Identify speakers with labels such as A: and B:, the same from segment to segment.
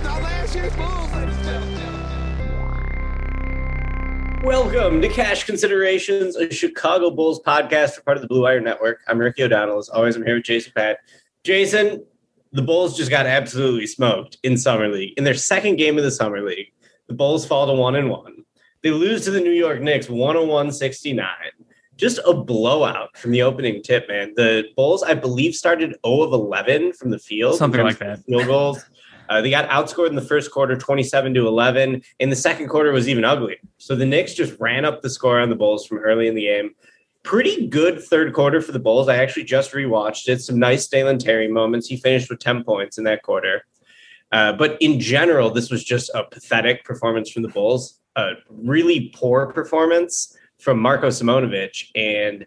A: It's not last year's Bulls, ladies and gentlemen.
B: Welcome to Cash Considerations, a Chicago Bulls podcast for part of the Blue Wire Network. I'm Ricky O'Donnell. As always, I'm here with Jason Patt. Jason, the Bulls just got absolutely smoked in Summer League. In their second game of the Summer League, the Bulls fall to one and one. They lose to the New York Knicks 101 69. Just a blowout from the opening tip, man. The Bulls, I believe, started 0 of 11 from the field.
C: Something like that.
B: Field goals. Uh, they got outscored in the first quarter, 27 to 11. In the second quarter it was even uglier. So the Knicks just ran up the score on the Bulls from early in the game. Pretty good third quarter for the Bulls. I actually just rewatched it. Some nice Dalen Terry moments. He finished with 10 points in that quarter. Uh, but in general, this was just a pathetic performance from the Bulls. A really poor performance from Marko Simonovic and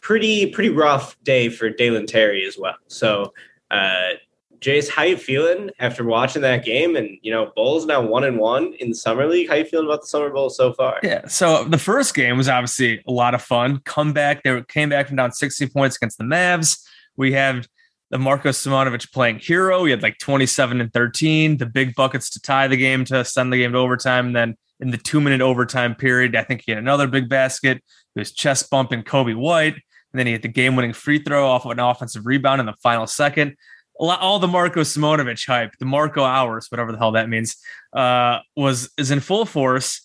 B: pretty pretty rough day for Dalen Terry as well. So uh, Jace, how you feeling after watching that game? And you know, Bulls now one and one in the summer league. How you feeling about the summer bowl so far?
C: Yeah. So the first game was obviously a lot of fun. Comeback. They came back from down 60 points against the Mavs. We have the Marko Simonovic playing hero. He had like 27 and 13, the big buckets to tie the game to send the game to overtime. And then in the two minute overtime period, I think he had another big basket. He was chest bumping Coby White. And then he had the game winning free throw off of an offensive rebound in the final second. Lot- All the Marko Simonovic hype, the Marko hours, whatever the hell that means, uh, was is in full force.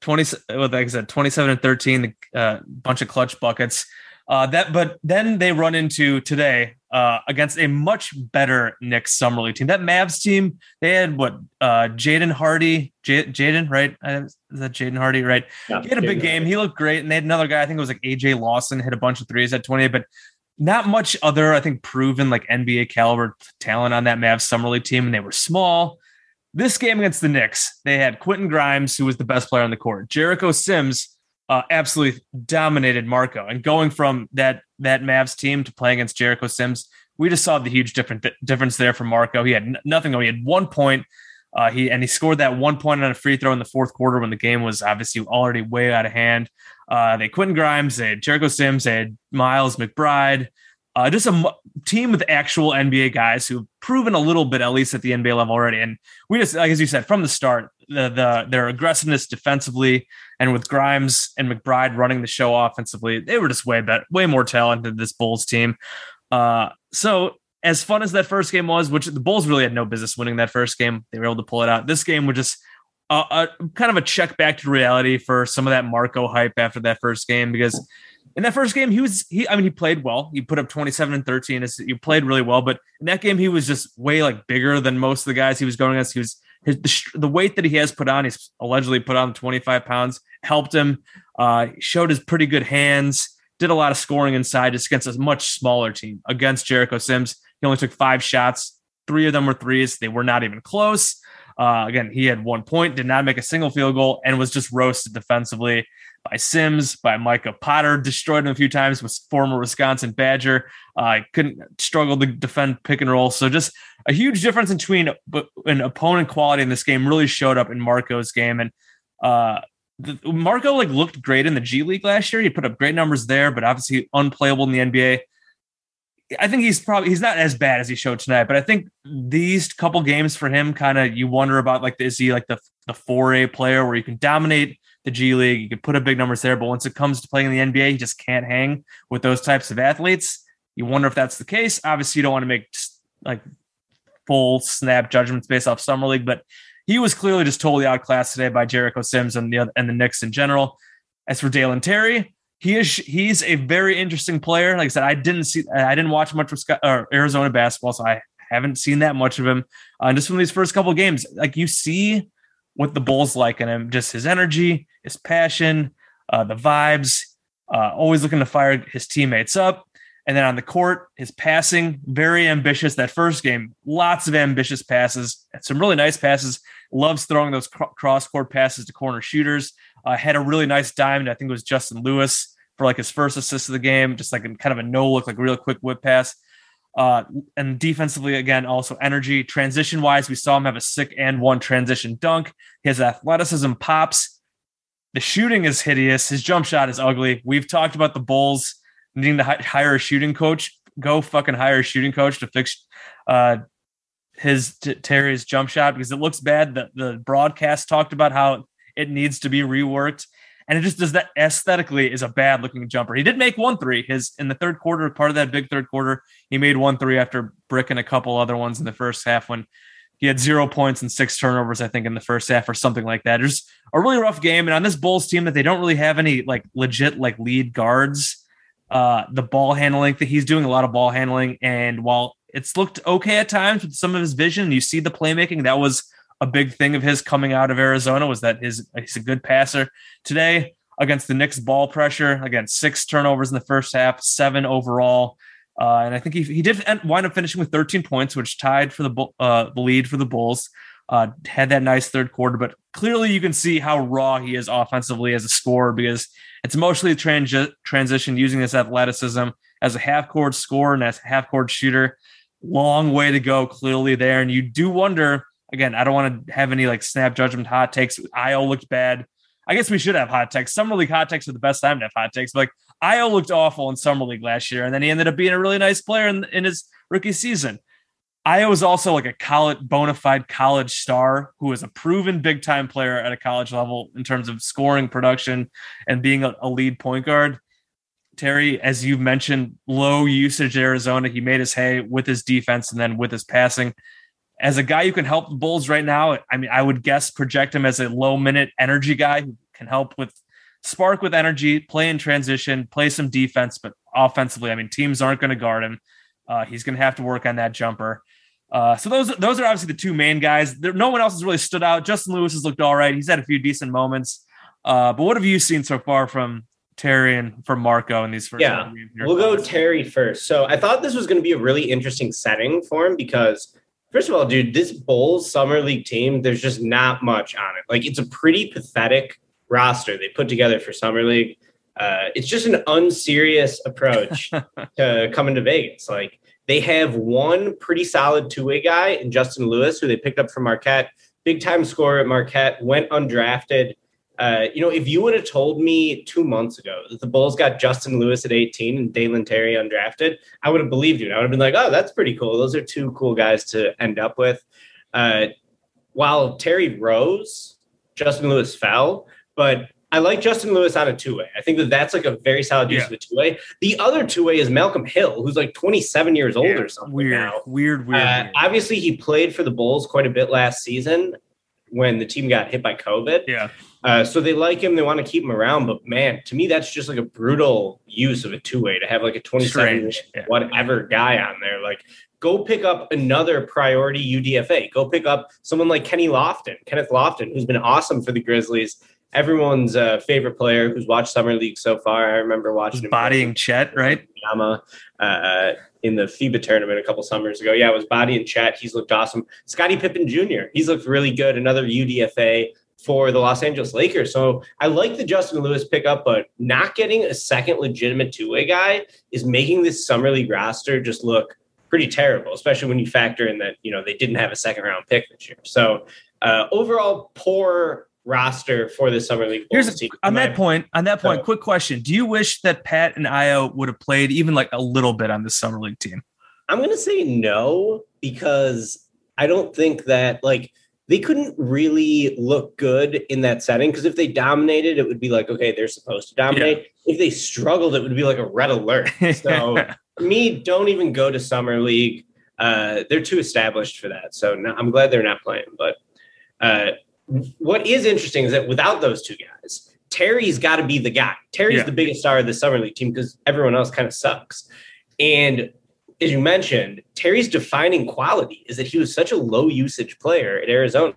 C: 20 well, like I said, 27 and 13, a uh, bunch of clutch buckets. Uh, that, but then they run into today uh, against a much better Knicks summer league team. That Mavs team, they had what uh, Jaden Hardy, J- Jaden, right? Is that Jaden Hardy, right?
B: Yeah,
C: He had a big
B: Jaden
C: game. He looked great, and they had another guy. I think it was like AJ Lawson hit a bunch of threes at 28, but not much other. I think proven like NBA caliber talent on that Mavs summer league team, and they were small. This game against the Knicks, they had Quentin Grimes, who was the best player on the court. Jericho Sims uh, absolutely dominated Marko, and going from that that Mavs team to playing against Jericho Sims, we just saw the huge different difference there for Marko. He had n- nothing going. He had one point. Uh, he and he scored that one point on a free throw in the fourth quarter when the game was obviously already way out of hand. Uh, they had Quentin Grimes, they had Jericho Sims, they had Miles McBride. Uh, just a m- team with actual NBA guys who've proven a little bit, at least at the NBA level already. And we just, like as you said, from the start, the, the their aggressiveness defensively and with Grimes and McBride running the show offensively, they were just way better, way more talented than this Bulls team. Uh, so as fun as that first game was, which the Bulls really had no business winning that first game, they were able to pull it out. This game was just uh, a, kind of a check back to reality for some of that Marko hype after that first game because in that first game he was he I mean he played well. He put up 27 and 13. It's- He played really well, but in that game he was just way like bigger than most of the guys he was going against. He was his the, the weight that he has put on, he's allegedly put on 25 pounds, helped him. Uh, showed his pretty good hands. Did a lot of scoring inside just against a much smaller team. Against Jericho Sims, he only took five shots. Three of them were threes. They were not even close. Uh, again, he had one point, did not make a single field goal, and was just roasted defensively by Sims, by Micah Potter, destroyed him a few times with former Wisconsin Badger. Uh, couldn't struggle to defend pick and roll. So just a huge difference between an opponent quality in this game really showed up in Marko's game. And uh, the, Marko like looked great in the G League last year. He put up great numbers there, but obviously unplayable in the NBA. I think he's probably he's not as bad as he showed tonight, but I think these couple games for him kind of you wonder about like is he like the the four A player where you can dominate the G League, you can put up big numbers there, but once it comes to playing in the NBA, he just can't hang with those types of athletes. You wonder if that's the case. Obviously, you don't want to make like full snap judgments based off summer league, but he was clearly just totally outclassed today by Jericho Sims and the and the Knicks in general. As for Dalen Terry, he is he's a very interesting player. Like I said, I didn't see I didn't watch much of Arizona basketball, so I haven't seen that much of him. Uh, just from these first couple games, like you see what the Bulls like in him, just his energy, his passion, uh, the vibes, uh, always looking to fire his teammates up. And then on the court, his passing, very ambitious. That first game, lots of ambitious passes, some really nice passes. Loves throwing those cross court passes to corner shooters. Uh, had a really nice diamond. I think it was Justin Lewis for like his first assist of the game, just like kind of a no look, like real quick whip pass. Uh, and defensively, again, also energy. Transition wise, we saw him have a sick and one transition dunk. His athleticism pops. The shooting is hideous. His jump shot is ugly. We've talked about the Bulls needing to hire a shooting coach. Go fucking hire a shooting coach to fix uh, his Terry's jump shot because it looks bad. The the broadcast talked about how it needs to be reworked, and it just does that aesthetically is a bad looking jumper. He did make one three. His in the third quarter, part of that big third quarter, he made one three after bricking a couple other ones in the first half when he had zero points and six turnovers, I think, in the first half or something like that. It's a really rough game, and on this Bulls team that they don't really have any like legit like lead guards. Uh, the ball handling that he's doing a lot of ball handling, and while it's looked okay at times with some of his vision. You see the playmaking. That was a big thing of his coming out of Arizona was that his he's a good passer. Today against the Knicks ball pressure, again, six turnovers in the first half, seven overall. Uh, and I think he, he did wind up finishing with 13 points, which tied for the uh, lead for the Bulls. Uh, had that nice third quarter, but clearly you can see how raw he is offensively as a scorer because it's mostly a transi- transition using his athleticism as a half court scorer and as a half court shooter long way to go clearly there. And you do wonder, again, I don't want to have any like snap judgment hot takes. Ayo looked bad. I guess we should have hot takes. Summer League hot takes are the best time to have hot takes. But like Ayo looked awful in Summer League last year, and then he ended up being a really nice player in, in his rookie season. Ayo was also like a college bona fide college star who is a proven big time player at a college level in terms of scoring production and being a, a lead point guard. Terry, as you've mentioned, low usage Arizona. He made his hay with his defense and then with his passing. As a guy who can help the Bulls right now, I mean, I would guess project him as a low minute energy guy who can help with spark with energy, play in transition, play some defense, but offensively, I mean, teams aren't going to guard him. Uh, he's going to have to work on that jumper. Uh, so those those are obviously the two main guys. There, no one else has really stood out. Justin Lewis has looked all right. He's had a few decent moments. Uh, but what have you seen so far from Terry and from Marco in these first.
B: Yeah, we'll go Terry first. So I thought this was going to be a really interesting setting for him because, first of all, dude, this Bulls summer league team, there's just not much on it. Like it's a pretty pathetic roster they put together for summer league. Uh, it's just an unserious approach to coming to Vegas. Like they have one pretty solid two way guy in Justin Lewis, who they picked up from Marquette, big time scorer at Marquette, went undrafted uh, you know, if you would have told me two months ago that the Bulls got Justin Lewis at 18 and Dalen Terry undrafted, I would have believed you. I would have been like, oh, that's pretty cool. Those are two cool guys to end up with. Uh, while Terry rose, Justin Lewis fell, but I like Justin Lewis on a two way. I think that that's like a very solid use yeah. of a two way. The other two way is Malcolm Hill, who's like 27 years old yeah, or something.
C: Weird,
B: now.
C: weird, weird, uh,
B: weird. Obviously, he played for the Bulls quite a bit last season when the team got hit by COVID.
C: Yeah.
B: Uh, so they like him. They want to keep him around. But man, to me, that's just like a brutal use of a two way to have like a 27 yeah. whatever guy on there. Like, go pick up another priority UDFA. Go pick up someone like Kenny Lofton, Kenneth Lofton, who's been awesome for the Grizzlies everyone's uh, favorite player who's watched summer league so far. I remember watching him
C: bodying Chet, right?
B: Yama uh, in the FIBA tournament a couple summers ago. Yeah, it was Body and Chet. He's looked awesome. Scottie Pippen Jr. He's looked really good. Another UDFA for the Los Angeles Lakers. So I like the Justin Lewis pickup, but not getting a second legitimate two way guy is making this summer league roster just look pretty terrible, especially when you factor in that you know they didn't have a second round pick this year. So uh, overall, poor roster for the summer league.
C: Here's a, on that point. On that point, so, quick question: Do you wish that Pat and Ayo would have played even like a little bit on the summer league team?
B: I'm going to say no because I don't think that like they couldn't really look good in that setting because if they dominated, it would be like, okay, they're supposed to dominate. Yeah. If they struggled, it would be like a red alert. So, me, don't even go to summer league. Uh, they're too established for that. So, no, I'm glad they're not playing. But uh, what is interesting is that without those two guys, Terry's got to be the guy. Terry's yeah. the biggest star of the summer league team because everyone else kind of sucks. And as you mentioned, Terry's defining quality is that he was such a low usage player at Arizona.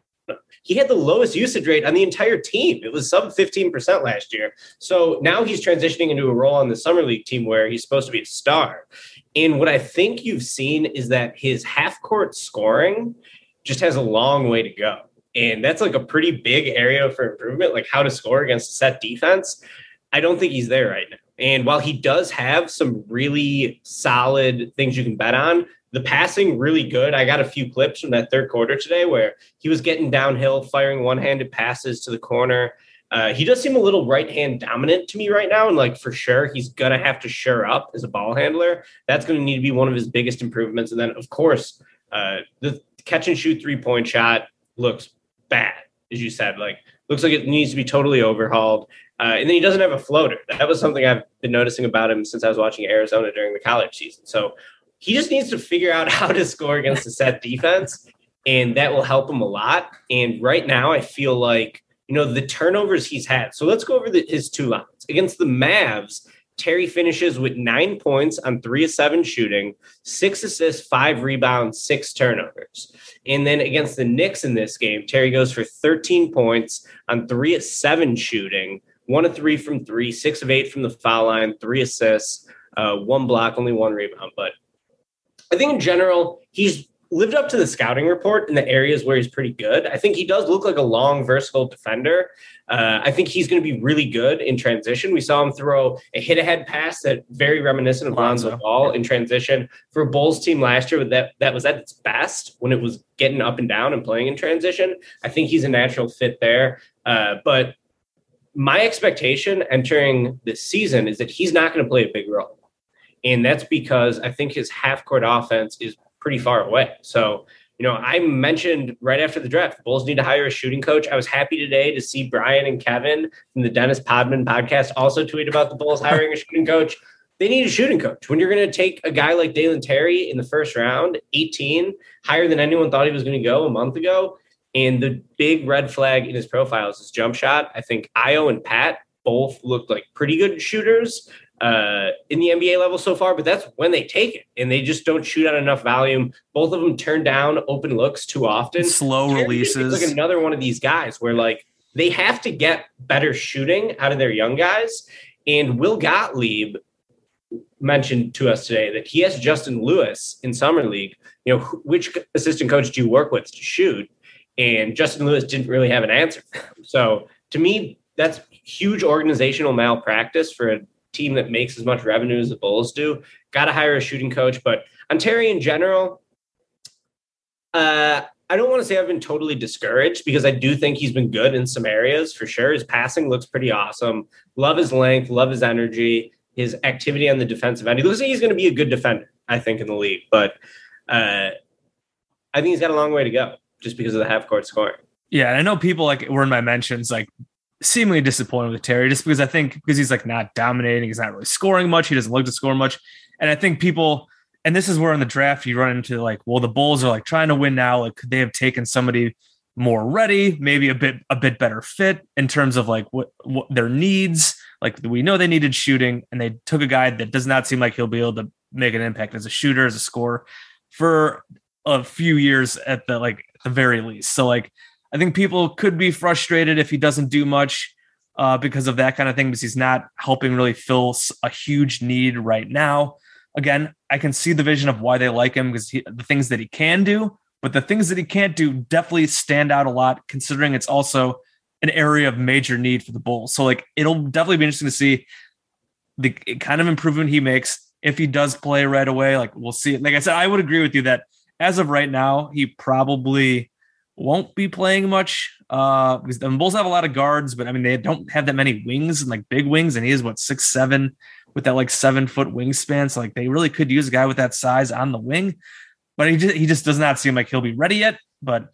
B: He had the lowest usage rate on the entire team. It was sub 15% last year. So now he's transitioning into a role on the summer league team where he's supposed to be a star. And what I think you've seen is that his half court scoring just has a long way to go. And that's like a pretty big area for improvement, like how to score against set defense. I don't think he's there right now. And while he does have some really solid things you can bet on, the passing really good. I got a few clips from that third quarter today where he was getting downhill, firing one-handed passes to the corner. Uh, he does seem a little right hand dominant to me right now, and like for sure, he's gonna have to shore up as a ball handler. That's gonna need to be one of his biggest improvements. And then, of course, uh, the catch and shoot three point shot looks bad, as you said. Like looks like it needs to be totally overhauled. Uh, and then he doesn't have a floater. That was something I've been noticing about him since I was watching Arizona during the college season. So he just needs to figure out how to score against a set defense, and that will help him a lot. And right now, I feel like you know the turnovers he's had. So let's go over the, his two lines against the Mavs. Terry finishes with nine points on three of seven shooting, six assists, five rebounds, six turnovers. And then against the Knicks in this game, Terry goes for 13 points on three of seven shooting, one of three from three, six of eight from the foul line, three assists, uh, one block, only one rebound. But I think in general, he's lived up to the scouting report in the areas where he's pretty good. I think he does look like a long, versatile defender. Uh, I think he's going to be really good in transition. We saw him throw a hit ahead pass that very reminiscent of Lonzo Ball in transition for a Bulls team last year. That that was at its best when it was getting up and down and playing in transition. I think he's a natural fit there. Uh, but my expectation entering this season is that he's not going to play a big role. And that's because I think his half court offense is pretty far away. So, you know, I mentioned right after the draft, Bulls need to hire a shooting coach. I was happy today to see Brian and Kevin from the Dennis Podman podcast also tweet about the Bulls hiring a shooting coach. They need a shooting coach. When you're going to take a guy like Dalen Terry in the first round, 18, higher than anyone thought he was going to go a month ago, and the big red flag in his profile is his jump shot. I think Ayo and Pat both looked like pretty good shooters uh, in the NBA level so far, but that's when they take it and they just don't shoot at enough volume. Both of them turn down open looks too often.
C: Slow releases.
B: It's like another one of these guys where like they have to get better shooting out of their young guys. And Will Gottlieb mentioned to us today that he has Justin Lewis in summer league. You know, which assistant coach do you work with to shoot? And Justin Lewis didn't really have an answer. So to me, that's huge organizational malpractice for a team that makes as much revenue as the Bulls do. Got to hire a shooting coach, but on Terry in general, uh, I don't want to say I've been totally discouraged because I do think he's been good in some areas for sure. His passing looks pretty awesome. Love his length, love his energy, his activity on the defensive end. He looks like he's going to be a good defender, I think, in the league. But uh, I think he's got a long way to go just because of the half court scoring.
C: Yeah, I know people like were in my mentions like seemingly disappointed with Terry just because I think because he's like not dominating, he's not really scoring much, he doesn't look to score much. And I think people, and this is where in the draft you run into like, well, the Bulls are like trying to win now. Like could they have taken somebody more ready, maybe a bit a bit better fit in terms of like what, what their needs. Like we know they needed shooting, and they took a guy that does not seem like he'll be able to make an impact as a shooter, as a scorer for a few years at the like the very least. So like I think people could be frustrated if he doesn't do much. uh, because of that kind of thing, because he's not helping really fill a huge need right now. Again, I can see the vision of why they like him because he, the things that he can do, but the things that he can't do definitely stand out a lot, considering it's also an area of major need for the Bulls. So, like, it'll definitely be interesting to see the kind of improvement he makes if he does play right away. Like, we'll see. Like I said, I would agree with you that as of right now, he probably won't be playing much uh, because the Bulls have a lot of guards, but I mean they don't have that many wings and like big wings, and he is what six seven with that like seven foot wingspan. So like they really could use a guy with that size on the wing, but he just he just does not seem like he'll be ready yet. But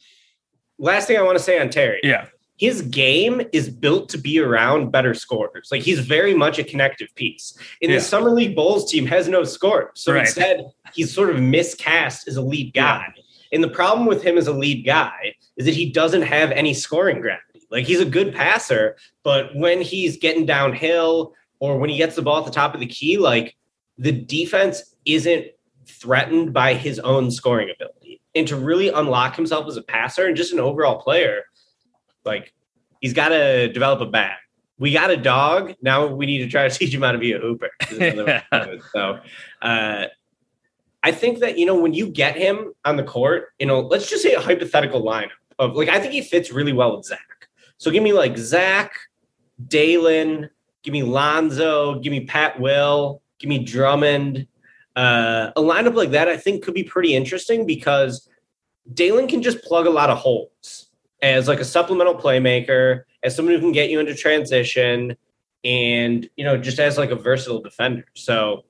B: last thing I want to say on Terry,
C: yeah,
B: his game is built to be around better scorers. Like he's very much a connective piece. In yeah. the summer league Bulls team has no scorers, so right. instead he's sort of miscast as a lead guy. Yeah. And the problem with him as a lead guy is that he doesn't have any scoring gravity. Like he's a good passer, but when he's getting downhill or when he gets the ball at the top of the key, like the defense isn't threatened by his own scoring ability. And to really unlock himself as a passer and just an overall player, like he's got to develop a bat. We got a dog. Now we need to try to teach him how to be a hooper. so, uh, I think that you know when you get him on the court, you know, let's just say a hypothetical lineup of like I think he fits really well with Zach. So give me like Zach, Dalen, give me Lonzo, give me Pat Will, give me Drummond. Uh, a lineup like that I think could be pretty interesting because Dalen can just plug a lot of holes as like a supplemental playmaker, as someone who can get you into transition, and you know just as like a versatile defender. So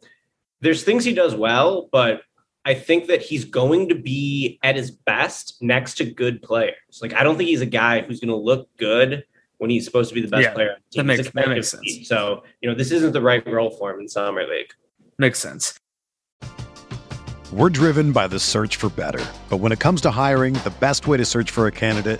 B: there's things he does well, but I think that he's going to be at his best next to good players. Like I don't think he's a guy who's going to look good when he's supposed to be the best
C: yeah,
B: player.
C: That makes, that makes sense.
B: So you know this isn't the right role for him in summer league.
C: Makes sense.
D: We're driven by the search for better, but when it comes to hiring, the best way to search for a candidate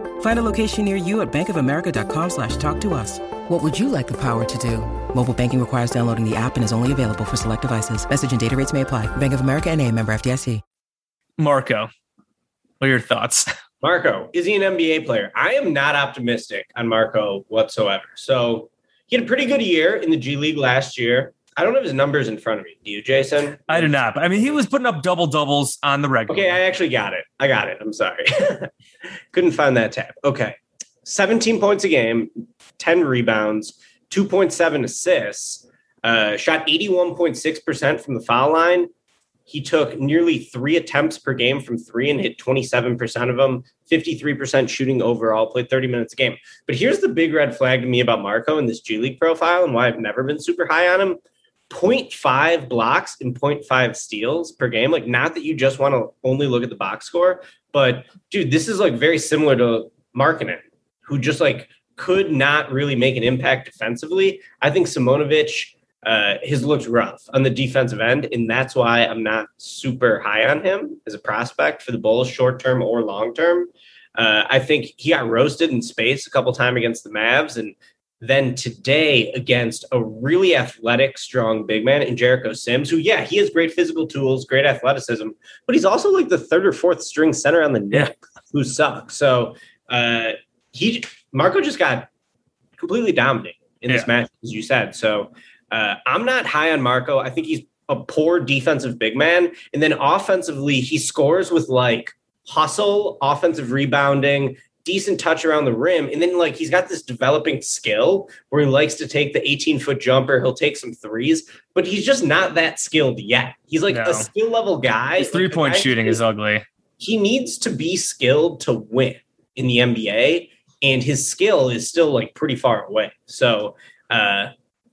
E: Find a location near you at bankofamerica.com slash talk to us. What would you like the power to do? Mobile banking requires downloading the app and is only available for select devices. Message and data rates may apply. Bank of America and a member FDIC.
C: Marko, what are your thoughts?
B: Marko, is he an NBA player? I am not optimistic on Marko whatsoever. So he had a pretty good year in the G League last year. I don't have his numbers in front of me. Do you, Jason?
C: I do not. But I mean, he was putting up double doubles on the regular.
B: Okay, I actually got it. I got it. I'm sorry. Couldn't find that tab. Okay. 17 points a game, 10 rebounds, 2.7 assists, uh, shot 81.6% from the foul line, he took nearly three attempts per game from three and hit 27% of them, 53% shooting overall, played 30 minutes a game. But here's the big red flag to me about Marko in this G League profile and why I've never been super high on him. 0.5 blocks and 0.5 steals per game. Like, not that you just want to only look at the box score, but dude, this is like very similar to Markkanen, who just like could not really make an impact defensively. I think Simonovic uh, his looks rough on the defensive end, and that's why I'm not super high on him as a prospect for the Bulls, short term or long term. Uh, I think he got roasted in space a couple times against the Mavs, and then today against a really athletic, strong big man in Jericho Sims, who, yeah, he has great physical tools, great athleticism, but he's also like the third or fourth string center on the Knicks
C: Yeah.
B: who sucks. So uh, he Marko just got completely dominated in this
C: Yeah.
B: match, as you said. So uh, I'm not high on Marko. I think he's a poor defensive big man, and then offensively, he scores with like hustle, offensive rebounding, decent touch around the rim. And then like he's got this developing skill where he likes to take the 18 foot jumper. He'll take some threes, but he's just not that skilled yet. He's like
C: No.
B: a skill level guy.
C: His three point shooting is ugly.
B: he needs to be skilled to win in the NBA, and his skill is still like pretty far away. So uh,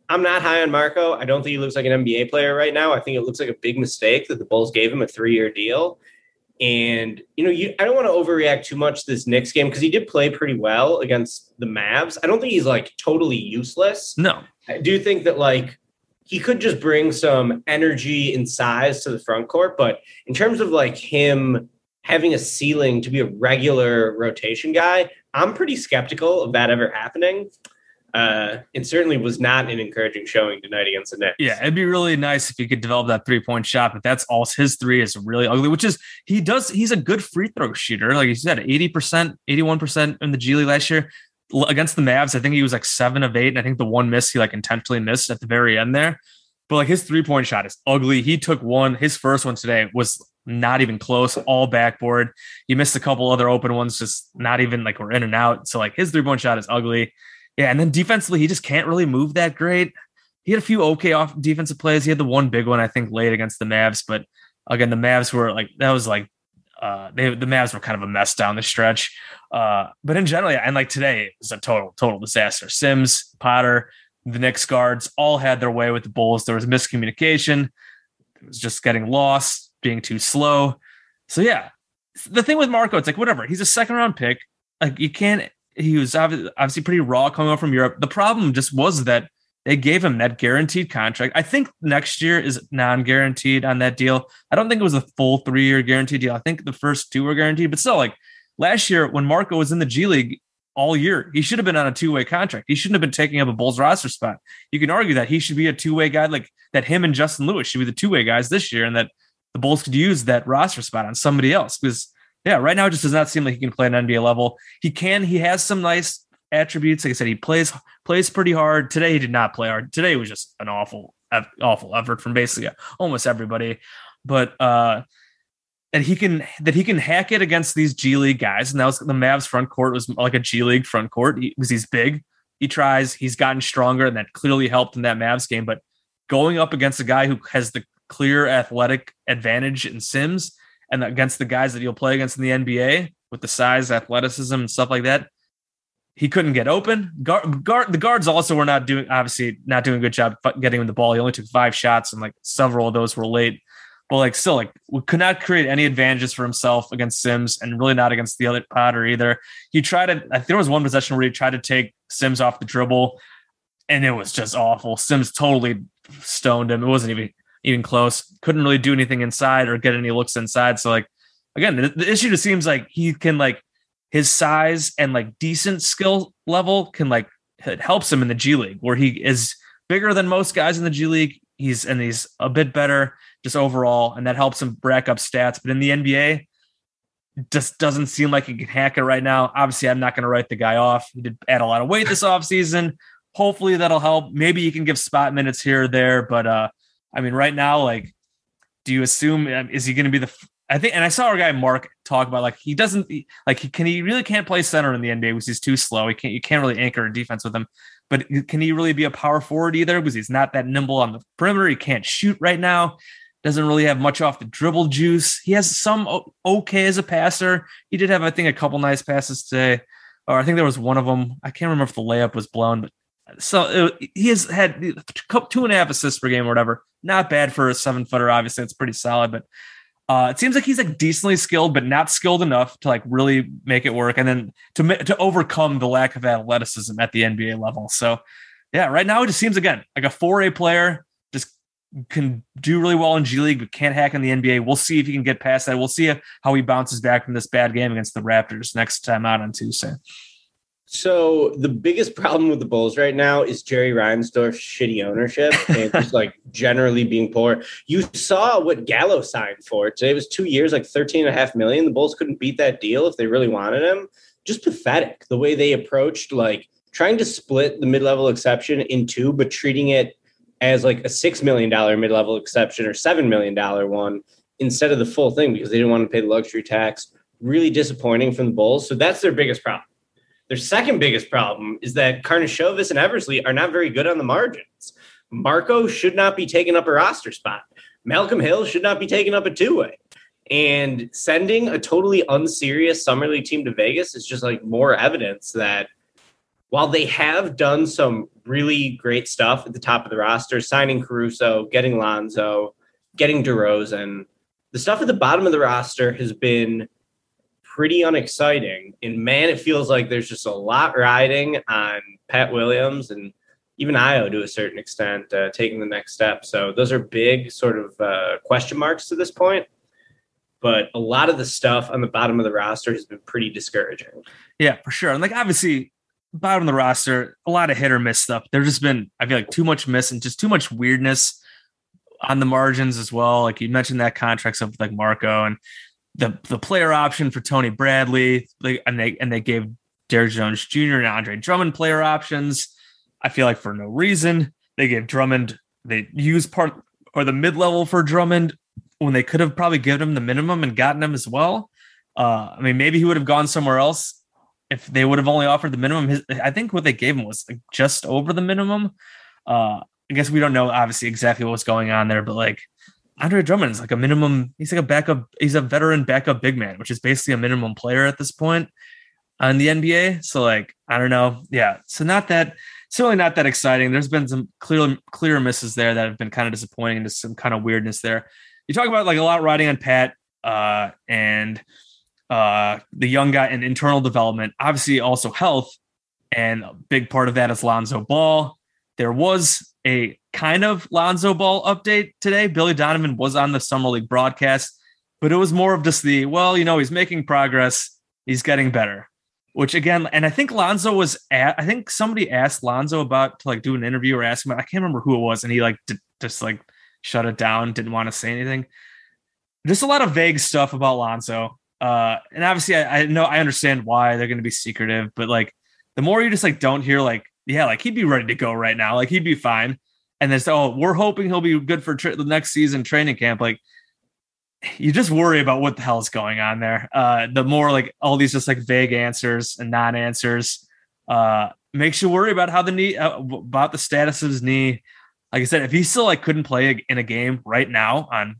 B: I'm not high on Marko. I don't think he looks like an NBA player right now. I think it looks like a big mistake that the Bulls gave him a three year deal. And you know, you I don't want to overreact too much to this Knicks game because he did play pretty well against the Mavs. I don't think he's like totally useless.
C: No.
B: I do think that like he could just bring some energy and size to the front court, but in terms of like him having a ceiling to be a regular rotation guy, I'm pretty skeptical of that ever happening. Uh, it certainly was not an encouraging showing tonight against the Knicks.
C: Yeah, it'd be really nice if he could develop that three point shot, but that's all his three is really ugly, which is he does, he's a good free throw shooter. Like you said, 80%, 81% in the G League last year. Against the Mavs, I think he was like seven of eight. And I think the one miss he like intentionally missed at the very end there. But like his three point shot is ugly. He took one, his first one today was not even close, all backboard. He missed a couple other open ones, just not even like were in and out. So like his three point shot is ugly. Yeah, and then defensively, he just can't really move that great. He had a few okay off defensive plays. He had the one big one, I think, late against the Mavs. But again, the Mavs were like that was like uh they the Mavs were kind of a mess down the stretch. Uh, but in general, and like today it was a total, total disaster. Sims, Potter, the Knicks guards all had their way with the Bulls. There was miscommunication. It was just getting lost, being too slow. So yeah, the thing with Marko, it's like whatever. He's a second round pick. Like you can't. He was obviously pretty raw coming up from Europe. The problem just was that they gave him that guaranteed contract. I think next year is non-guaranteed on that deal. I don't think it was a full three-year guaranteed deal. I think the first two were guaranteed, but still, like last year when Marko was in the G League all year, he should have been on a two-way contract. He shouldn't have been taking up a Bulls roster spot. You can argue that he should be a two-way guy, like that. Him and Justin Lewis should be the two-way guys this year, and that the Bulls could use that roster spot on somebody else because yeah, right now it just does not seem like he can play an NBA level. He can. He has some nice attributes. Like I said, he plays plays pretty hard. Today he did not play hard. Today was just an awful awful effort from basically almost everybody. But uh and he can that he can hack it against these G League guys. And that was the Mavs front court was like a G League front court. He he's big. He tries. He's gotten stronger, and that clearly helped in that Mavs game. But going up against a guy who has the clear athletic advantage in Sims and against the guys that he'll play against in the NBA with the size, athleticism, and stuff like that, he couldn't get open. Guard, guard, the guards also were not doing, obviously, not doing a good job getting him the ball. He only took five shots, and like several of those were late. But like, still, like, we could not create any advantages for himself against Sims, and really not against the other Potter either. He tried to. I think there was one possession where he tried to take Sims off the dribble, and it was just awful. Sims totally stoned him. It wasn't even even close. Couldn't really do anything inside or get any looks inside. So like again, the, the, issue just seems like he can like his size and like decent skill level can like it helps him in the G League where he is bigger than most guys in the G League. He's and he's a bit better just overall, and that helps him rack up stats. But in the NBA, just doesn't seem like he can hack it right now. Obviously, I'm not going to write the guy off. He did add a lot of weight this offseason. Hopefully that'll help. Maybe he can give spot minutes here or there, but uh I mean, right now, like, do you assume um, is he going to be the? I think, and I saw our guy Mark talk about like he doesn't like he can he really can't play center in the NBA because he's too slow. He can't you can't really anchor a defense with him. But can he really be a power forward either? Because he's not that nimble on the perimeter. He can't shoot right now. Doesn't really have much off the dribble juice. He has some okay as a passer. He did have, I think, a couple nice passes today. Or I think there was one of them. I can't remember if the layup was blown, but so it, he has had two and a half assists per game or whatever. Not bad for a seven footer. Obviously, it's pretty solid, but uh, it seems like he's like decently skilled, but not skilled enough to like really make it work, and then to to overcome the lack of athleticism at the NBA level. So, yeah, right now it just seems again like a four A player just can do really well in G League, but can't hack in the NBA. We'll see if he can get past that. We'll see how he bounces back from this bad game against the Raptors next time out on Tuesday.
B: So the biggest problem with the Bulls right now is Jerry Reinsdorf's shitty ownership and just like generally being poor. You saw what Gallo signed for today. It was two years, like 13 and a half million. The Bulls couldn't beat that deal if they really wanted him. Just pathetic the way they approached like trying to split the mid-level exception in two, but treating it as like a six million dollar mid-level exception or seven million dollar one instead of the full thing because they didn't want to pay the luxury tax. Really disappointing from the Bulls. So that's their biggest problem. Their second biggest problem is that Karnisovas and Eversley are not very good on the margins. Marko should not be taking up a roster spot. Malcolm Hill should not be taking up a two way. And sending a totally unserious summer league team to Vegas is just like more evidence that while they have done some really great stuff at the top of the roster, signing Caruso, getting Lonzo, getting DeRozan, the stuff at the bottom of the roster has been pretty unexciting. And man, it feels like there's just a lot riding on Pat Williams and even Ayo to a certain extent uh, taking the next step. So those are big sort of uh, question marks to this point. But a lot of the stuff on the bottom of the roster has been pretty discouraging.
C: Yeah, for sure. And like obviously, bottom of the roster, a lot of hit or miss stuff. There's just been, I feel like, too much miss and just too much weirdness on the margins as well. Like you mentioned that contracts of like Marko and the the player option for Tony Bradley, like, and they and they gave Derrick Jones Jr. and Andre Drummond player options. I feel like for no reason they gave Drummond they used part or the mid level for Drummond when they could have probably given him the minimum and gotten him as well. Uh, I mean, maybe he would have gone somewhere else if they would have only offered the minimum. His, I think what they gave him was like just over the minimum. Uh, I guess we don't know obviously exactly what's going on there, but like Andre Drummond is like a minimum. He's like a backup. He's a veteran backup big man, which is basically a minimum player at this point on the NBA. So like, I don't know. Yeah. So not that. Certainly not that exciting. There's been some clear clear misses there that have been kind of disappointing. And just some kind of weirdness there. You talk about like a lot riding on Pat uh, and uh, the young guy and internal development. Obviously, also health, and a big part of that is Lonzo Ball. There was a kind of Lonzo Ball update today. Billy Donovan was on the Summer League broadcast, but it was more of just the, well, you know, he's making progress. He's getting better, which again, and I think Lonzo was at, I think somebody asked Lonzo about to like do an interview or ask him, I can't remember who it was. And he like just like shut it down, didn't want to say anything. Just a lot of vague stuff about Lonzo. Uh, and obviously I, I know, I understand why they're going to be secretive, but like the more you just like don't hear like, yeah, like he'd be ready to go right now. Like he'd be fine and they say, oh, we're hoping he'll be good for tra- the next season training camp. Like, you just worry about what the hell is going on there. Uh, the more like all these just like vague answers and non-answers uh, makes you worry about how the knee, uh, about the status of his knee. Like I said, if he still like couldn't play in a game right now on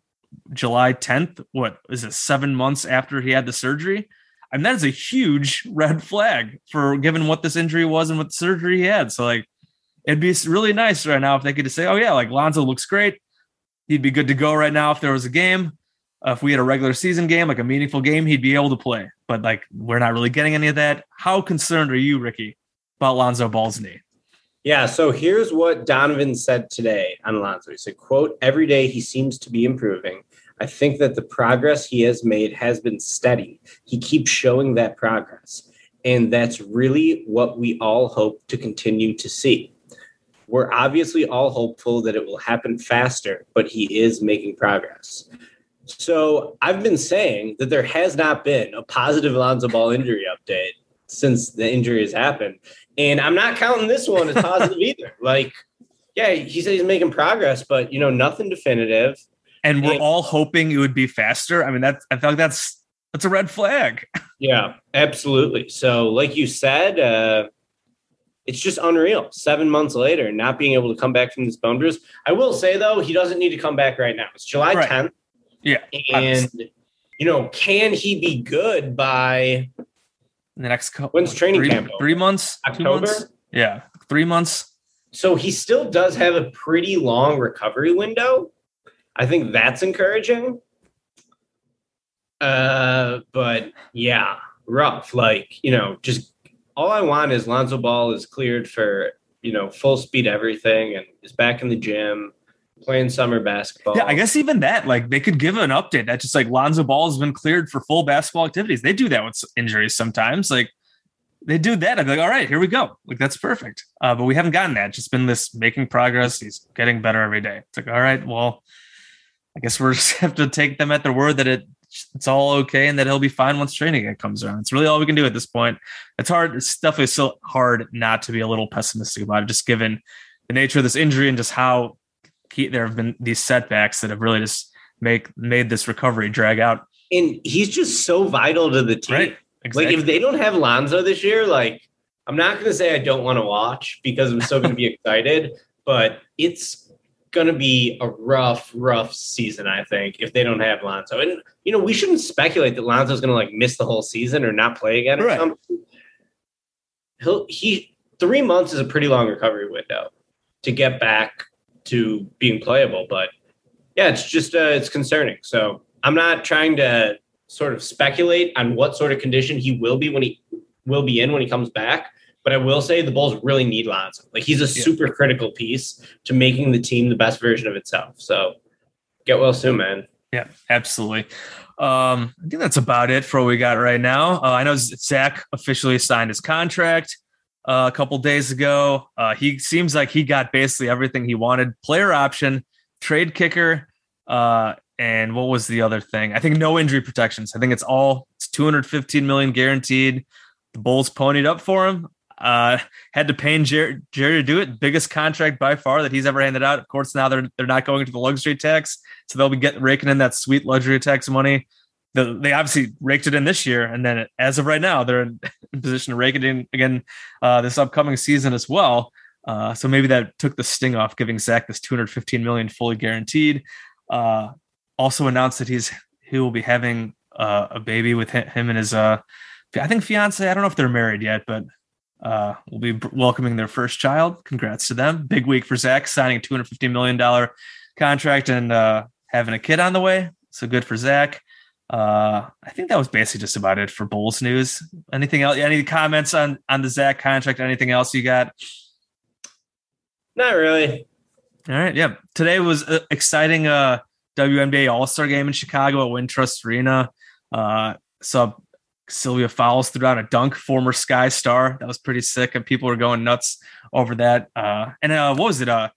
C: July 10th, what is it, seven months after he had the surgery? I mean, that is a huge red flag for given what this injury was and what surgery he had. So like it'd be really nice right now if they could just say, oh, yeah, like Lonzo looks great. He'd be good to go right now if there was a game. Uh, if we had a regular season game, like a meaningful game, he'd be able to play. But like, we're not really getting any of that. How concerned are you, Ricky, about Lonzo Ball's knee?
B: Yeah, so here's what Donovan said today on Lonzo. He said, quote, every day he seems to be improving. I think that the progress he has made has been steady. He keeps showing that progress. And that's really what we all hope to continue to see. We're obviously all hopeful that it will happen faster, but he is making progress. So I've been saying that there has not been a positive Lonzo Ball injury update since the injury has happened. And I'm not counting this one as positive either. Like, yeah, he said he's making progress, but you know, nothing definitive.
C: And we're and, all hoping it would be faster. I mean, that's I feel like that's that's a red flag.
B: Yeah, absolutely. So, like you said, uh, it's just unreal. Seven months later, not being able to come back from this bone bruise. I will say though, he doesn't need to come back right now. It's July right. 10th.
C: Yeah.
B: And you know, can he be good by
C: the next couple
B: when's training
C: three,
B: camp?
C: Three months?
B: October?
C: Months? Yeah. Three months.
B: So he still does have a pretty long recovery window. I think that's encouraging. Uh, but yeah, rough. Like, you know, just all I want is Lonzo Ball is cleared for you know full speed everything and is back in the gym playing summer basketball.
C: Yeah, I guess even that, like they could give an update that just like Lonzo Ball has been cleared for full basketball activities. They do that with injuries sometimes. Like they do that, I'd be like, all right, here we go. Like that's perfect. Uh, but we haven't gotten that. Just been this making progress. He's getting better every day. It's like, all right, well, I guess we're just have to take them at their word that it it's all okay and that he'll be fine once training comes around. It's really all we can do at this point. It's hard. It's definitely still hard not to be a little pessimistic about it, just given the nature of this injury and just how key, there have been these setbacks that have really just make made this recovery drag out.
B: And he's just so vital to the team.
C: Right.
B: Like if they don't have Lonzo this year, like I'm not going to say I don't want to watch because I'm still going to be excited, but it's going to be a rough, rough season. I think if they don't have Lonzo, and you know we shouldn't speculate that Lonzo's going to like miss the whole season or not play again
C: Right.
B: or something. He'll he three months is a pretty long recovery window to get back to being playable, but yeah, it's just uh, it's concerning. So I'm not trying to sort of speculate on what sort of condition he will be when he will be in when he comes back. But I will say the Bulls really need Lonzo. Like he's a
C: Yeah.
B: super critical piece to making the team the best version of itself. So get well soon, man.
C: Yeah, absolutely. Um, I think that's about it for what we got right now. Uh, I know Zach officially signed his contract uh, a couple days ago. Uh, he seems like he got basically everything he wanted: player option, trade kicker, uh, and what was the other thing? I think no injury protections. I think it's all it's 215 million guaranteed. The Bulls ponied up for him. Uh, had to pay Jerry, Jerry to do it. Biggest contract by far that he's ever handed out. Of course, now they're they're not going to the luxury tax, so they'll be getting raking in that sweet luxury tax money. The, they obviously raked it in this year, and then as of right now, they're in, in position to rake it in again uh, this upcoming season as well. Uh, so maybe that took the sting off, giving Zach this 215 million fully guaranteed. Uh, also announced that he's he will be having uh, a baby with him, him and his uh, I think fiance. I don't know if they're married yet, but uh, will be welcoming their first child. Congrats to them. Big week for Zach signing a $250 million contract and uh, having a kid on the way. So good for Zach. Uh, I think that was basically just about it for Bulls news. Anything else? Any comments on on the Zach contract? Anything else you got?
B: Not really.
C: All right. Yeah. Today was an exciting uh, WNBA All Star game in Chicago at Wintrust Arena. Uh, saw Sylvia Fowles threw out a dunk, former Sky Star. That was pretty sick, and people were going nuts over that. Uh, and uh, what was it? Uh,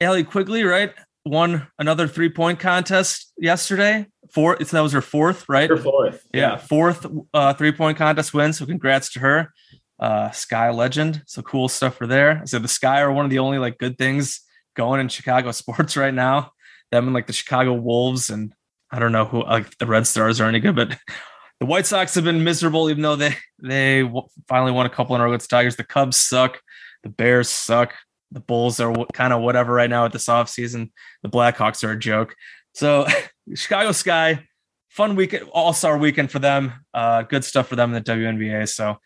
C: Allie Quigley, right? Won another three point contest yesterday. Four. It's that was her fourth, right?
B: You're fourth.
C: yeah, fourth uh, three point contest win. So congrats to her, uh, Sky legend. So cool stuff for there. So the Sky are one of the only like good things going in Chicago sports right now. Them and like the Chicago Wolves and I don't know who like the Red Stars are any good, but the White Sox have been miserable even though they they finally won a couple in a row against Tigers. The Cubs suck. The Bears suck. The Bulls are kind of whatever right now at this offseason. The Blackhawks are a joke. So Chicago Sky, fun weekend, all star weekend for them. Uh, good stuff for them in the WNBA. So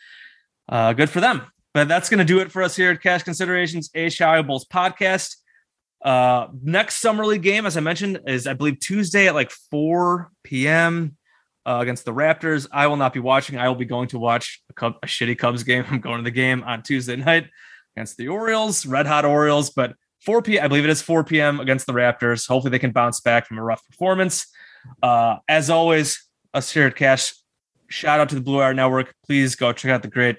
C: uh, good for them. But that's going to do it for us here at Cash Considerations, a Chicago Bulls podcast. Uh, next summer league game, as I mentioned, is I believe Tuesday at like 4 p.m. Uh, against the Raptors. I will not be watching. I will be going to watch a, Cub, a shitty Cubs game. I'm going to the game on Tuesday night against the Orioles, red hot Orioles. But 4 p. I believe it is 4 p.m. against the Raptors. Hopefully they can bounce back from a rough performance. Uh, as always, us here at Cash, shout out to the Blue Wire Network. Please go check out the great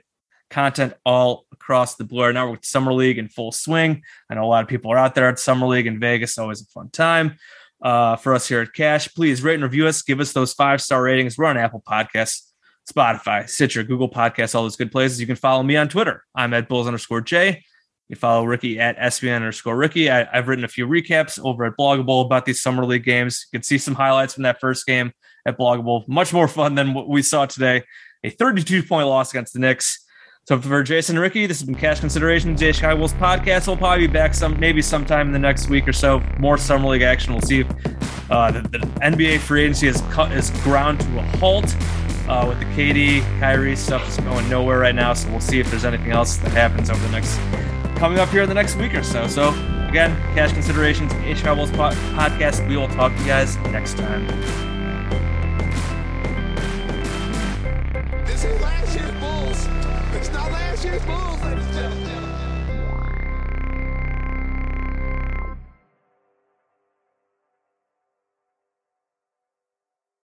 C: content all across the Blue Wire Network. Summer League in full swing. I know a lot of people are out there at Summer League in Vegas. Always a fun time uh, for us here at Cash. Please rate and review us. Give us those five star ratings. We're on Apple Podcasts, Spotify, Stitcher, Google Podcasts, all those good places. You can follow me on Twitter. I'm at Bulls underscore J. You follow Ricky at SBN underscore Ricky. I, I've written a few recaps over at Blog a Bull about these summer league games. You can see some highlights from that first game at Blog a Bull. Much more fun than what we saw today. A 32 point loss against the Knicks. So for Jason and Ricky, this has been Cash Consideration, the Chicago Bulls podcast. We'll probably be back some maybe sometime in the next week or so. More summer league action. We'll see if uh, the, the, NBA free agency is cut is ground to a halt. Uh, with the KD Kyrie stuff is going nowhere right now, so we'll see if there's anything else that happens over the next coming up here in the next week or so. So again, cash considerations, HI Wolves po- podcast. We will talk to you guys next time. This is last year's Bulls. It's not last year's Bulls,